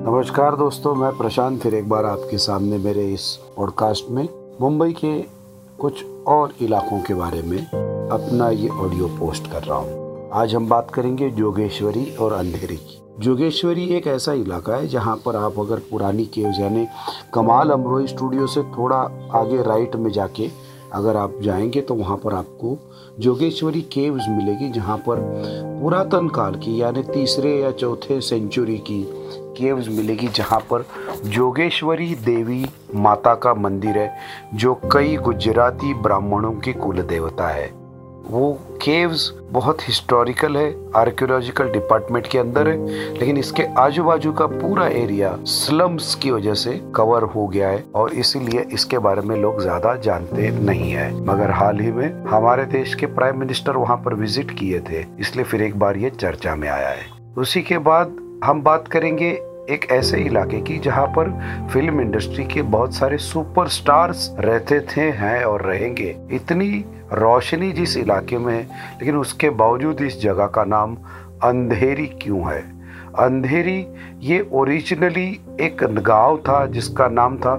नमस्कार दोस्तों, मैं प्रशांत फिर एक बार आपके सामने मेरे इस पॉडकास्ट में मुंबई के कुछ और इलाकों के बारे में अपना ये ऑडियो पोस्ट कर रहा हूँ। आज हम बात करेंगे जोगेश्वरी और अंधेरी की। जोगेश्वरी एक ऐसा इलाका है जहाँ पर आप अगर पुरानी केव्स यानी कमाल अमरोही स्टूडियो से थोड़ा आगे राइट में जाके अगर आप जाएँगे तो वहाँ पर आपको जोगेश्वरी केव्स मिलेगी, जहाँ पर पुरातन काल की, यानी तीसरे या चौथे सेंचुरी की केव्स मिलेगी, जहाँ पर जोगेश्वरी देवी माता का मंदिर है, जो कई गुजराती ब्राह्मणों की कुल देवता है। वो केव्स बहुत हिस्टोरिकल है आर्कियोलॉजिकल डिपार्टमेंट के अंदर है, लेकिन इसके आजू बाजू का पूरा एरिया स्लम्स की वजह से कवर हो गया है और इसीलिए इसके बारे में लोग ज़्यादा जानते नहीं है। मगर हाल ही में हमारे देश के प्राइम मिनिस्टर वहाँ पर विज़िट किए थे, इसलिए फिर एक बार ये चर्चा में आया है। उसी के बाद हम बात करेंगे एक ऐसे इलाके की जहाँ पर फ़िल्म इंडस्ट्री के बहुत सारे सुपरस्टार्स रहते थे, हैं और रहेंगे। इतनी रोशनी जिस इलाके में, लेकिन उसके बावजूद इस जगह का नाम अंधेरी क्यों है? अंधेरी ये ओरिजिनली एक गाँव था जिसका नाम था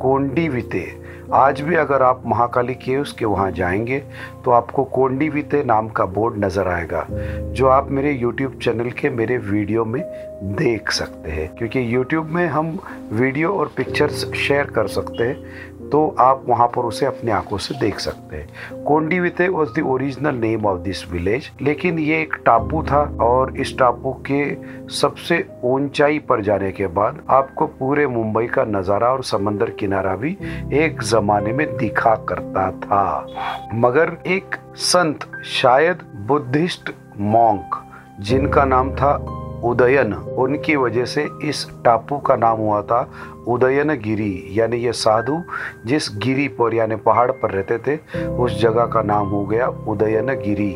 कोंडी विते आज भी अगर आप महाकाली केव्स के वहाँ जाएँगे तो आपको कोंडी विते नाम का बोर्ड नज़र आएगा, जो आप मेरे यूट्यूब चैनल के मेरे वीडियो में देख सकते हैं। क्योंकि यूट्यूब में हम वीडियो और पिक्चर्स शेयर कर सकते हैं तो आप वहाँ पर उसे अपनी आँखों से देख सकते हैं। Kondivite was the original name of this village लेकिन ये एक टापू था, और इस टापू के सबसे ऊंचाई पर जाने के बाद आपको पूरे मुंबई का नज़ारा और समंदर किनारा भी एक जमाने में दिखा करता था। मगर एक संत, शायद बुद्धिस्ट मॉन्क, जिनका नाम था उदयन, उनकी वजह से इस टापू का नाम हुआ था उदयन गिरी यानी ये साधु जिस गिरी पर, यानी पहाड़ पर रहते थे, उस जगह का नाम हो गया उदयन गिरी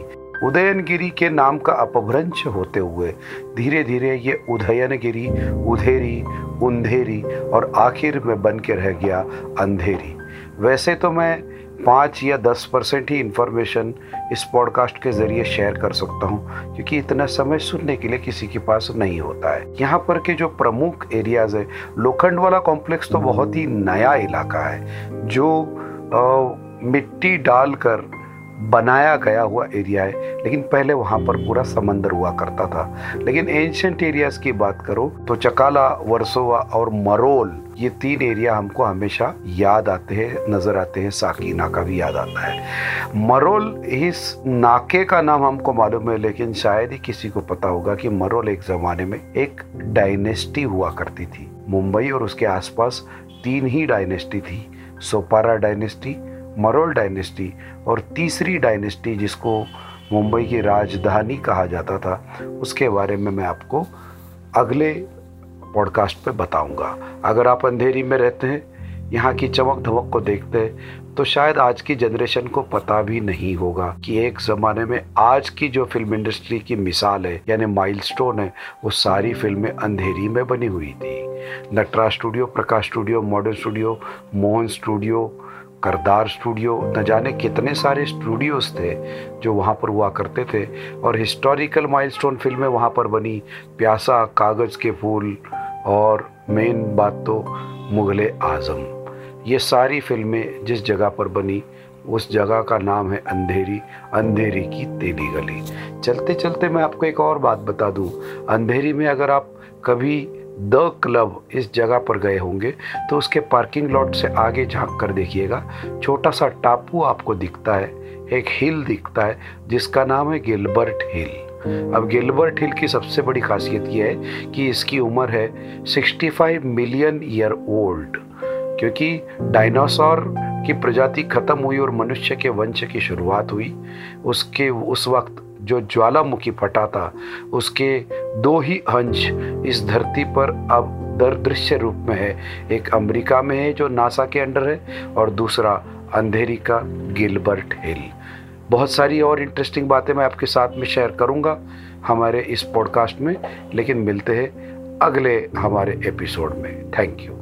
उदयन गिरी के नाम का अपभ्रंश होते हुए धीरे धीरे ये उदयनगिरी उधेरी उंधेरी और आखिर में बन के रह गया अंधेरी। वैसे तो मैं पाँच या दस परसेंट ही इन्फॉर्मेशन इस पॉडकास्ट के ज़रिए शेयर कर सकता हूँ क्योंकि इतना समय सुनने के लिए किसी के पास नहीं होता है। यहाँ पर के जो प्रमुख एरियाज़ है लोखंड वाला कॉम्प्लेक्स तो बहुत ही नया इलाका है जो आ, मिट्टी डालकर बनाया गया हुआ एरिया है, लेकिन पहले वहाँ पर पूरा समंदर हुआ करता था। लेकिन एंशंट एरियाज़ की बात करो तो चकाला, वर्सोवा और मरोल, ये तीन एरिया हमको हमेशा याद आते हैं, नज़र आते हैं साकी नाका भी याद आता है। मरोल इस नाके का नाम हमको मालूम है, लेकिन शायद ही किसी को पता होगा कि मरोल एक जमाने में एक डायनेस्टी हुआ करती थी। मुंबई और उसके आसपास तीन ही डायनेस्टी थी, सोपारा डायनेस्टी मरोल डायनेस्टी और तीसरी डायनेस्टी जिसको मुंबई की राजधानी कहा जाता था, उसके बारे में मैं आपको अगले पॉडकास्ट पे बताऊँगा। अगर आप अंधेरी में रहते हैं, यहाँ की चमक धमक को देखते हैं तो शायद आज की जनरेशन को पता भी नहीं होगा कि एक ज़माने में आज की जो फ़िल्म इंडस्ट्री की मिसाल है, यानी माइलस्टोन है, वो सारी फ़िल्में अंधेरी में बनी हुई थी। Natraj studio Prakash studio modern studio Mohan studio Kardar studio, न जाने कितने सारे स्टूडियोज थे जो वहाँ पर हुआ करते थे। और हिस्टोरिकल माइलस्टोन फ़िल्में वहाँ पर बनी, प्यासा, कागज़ के फूल और मेन बात तो मुग़ल आज़म। ये सारी फ़िल्में जिस जगह पर बनी, उस जगह का नाम है अंधेरी अंधेरी की तेली गली। चलते चलते मैं आपको एक और बात बता दूँ। अंधेरी में अगर आप कभी द क्लब इस जगह पर गए होंगे तो उसके पार्किंग लॉट से आगे झाँक कर देखिएगा। छोटा सा टापू आपको दिखता है, एक हिल दिखता है, जिसका नाम है गिलबर्ट हिल। अब गिलबर्ट हिल की सबसे बड़ी खासियत यह है कि इसकी उम्र है 65 मिलियन ईयर ओल्ड, क्योंकि डायनासोर की प्रजाति खत्म हुई और मनुष्य के वंश की शुरुआत हुई। उसके, उस वक्त जो ज्वालामुखी फटा था, उसके दो ही अंश इस धरती पर अब दृश्य रूप में है। एक अमेरिका में है जो नासा के अंडर है और दूसरा अंधेरी का गिलबर्ट हिल। बहुत सारी और इंटरेस्टिंग बातें मैं आपके साथ में शेयर करूँगा हमारे इस पॉडकास्ट में, लेकिन मिलते हैं अगले हमारे एपिसोड में। Thank you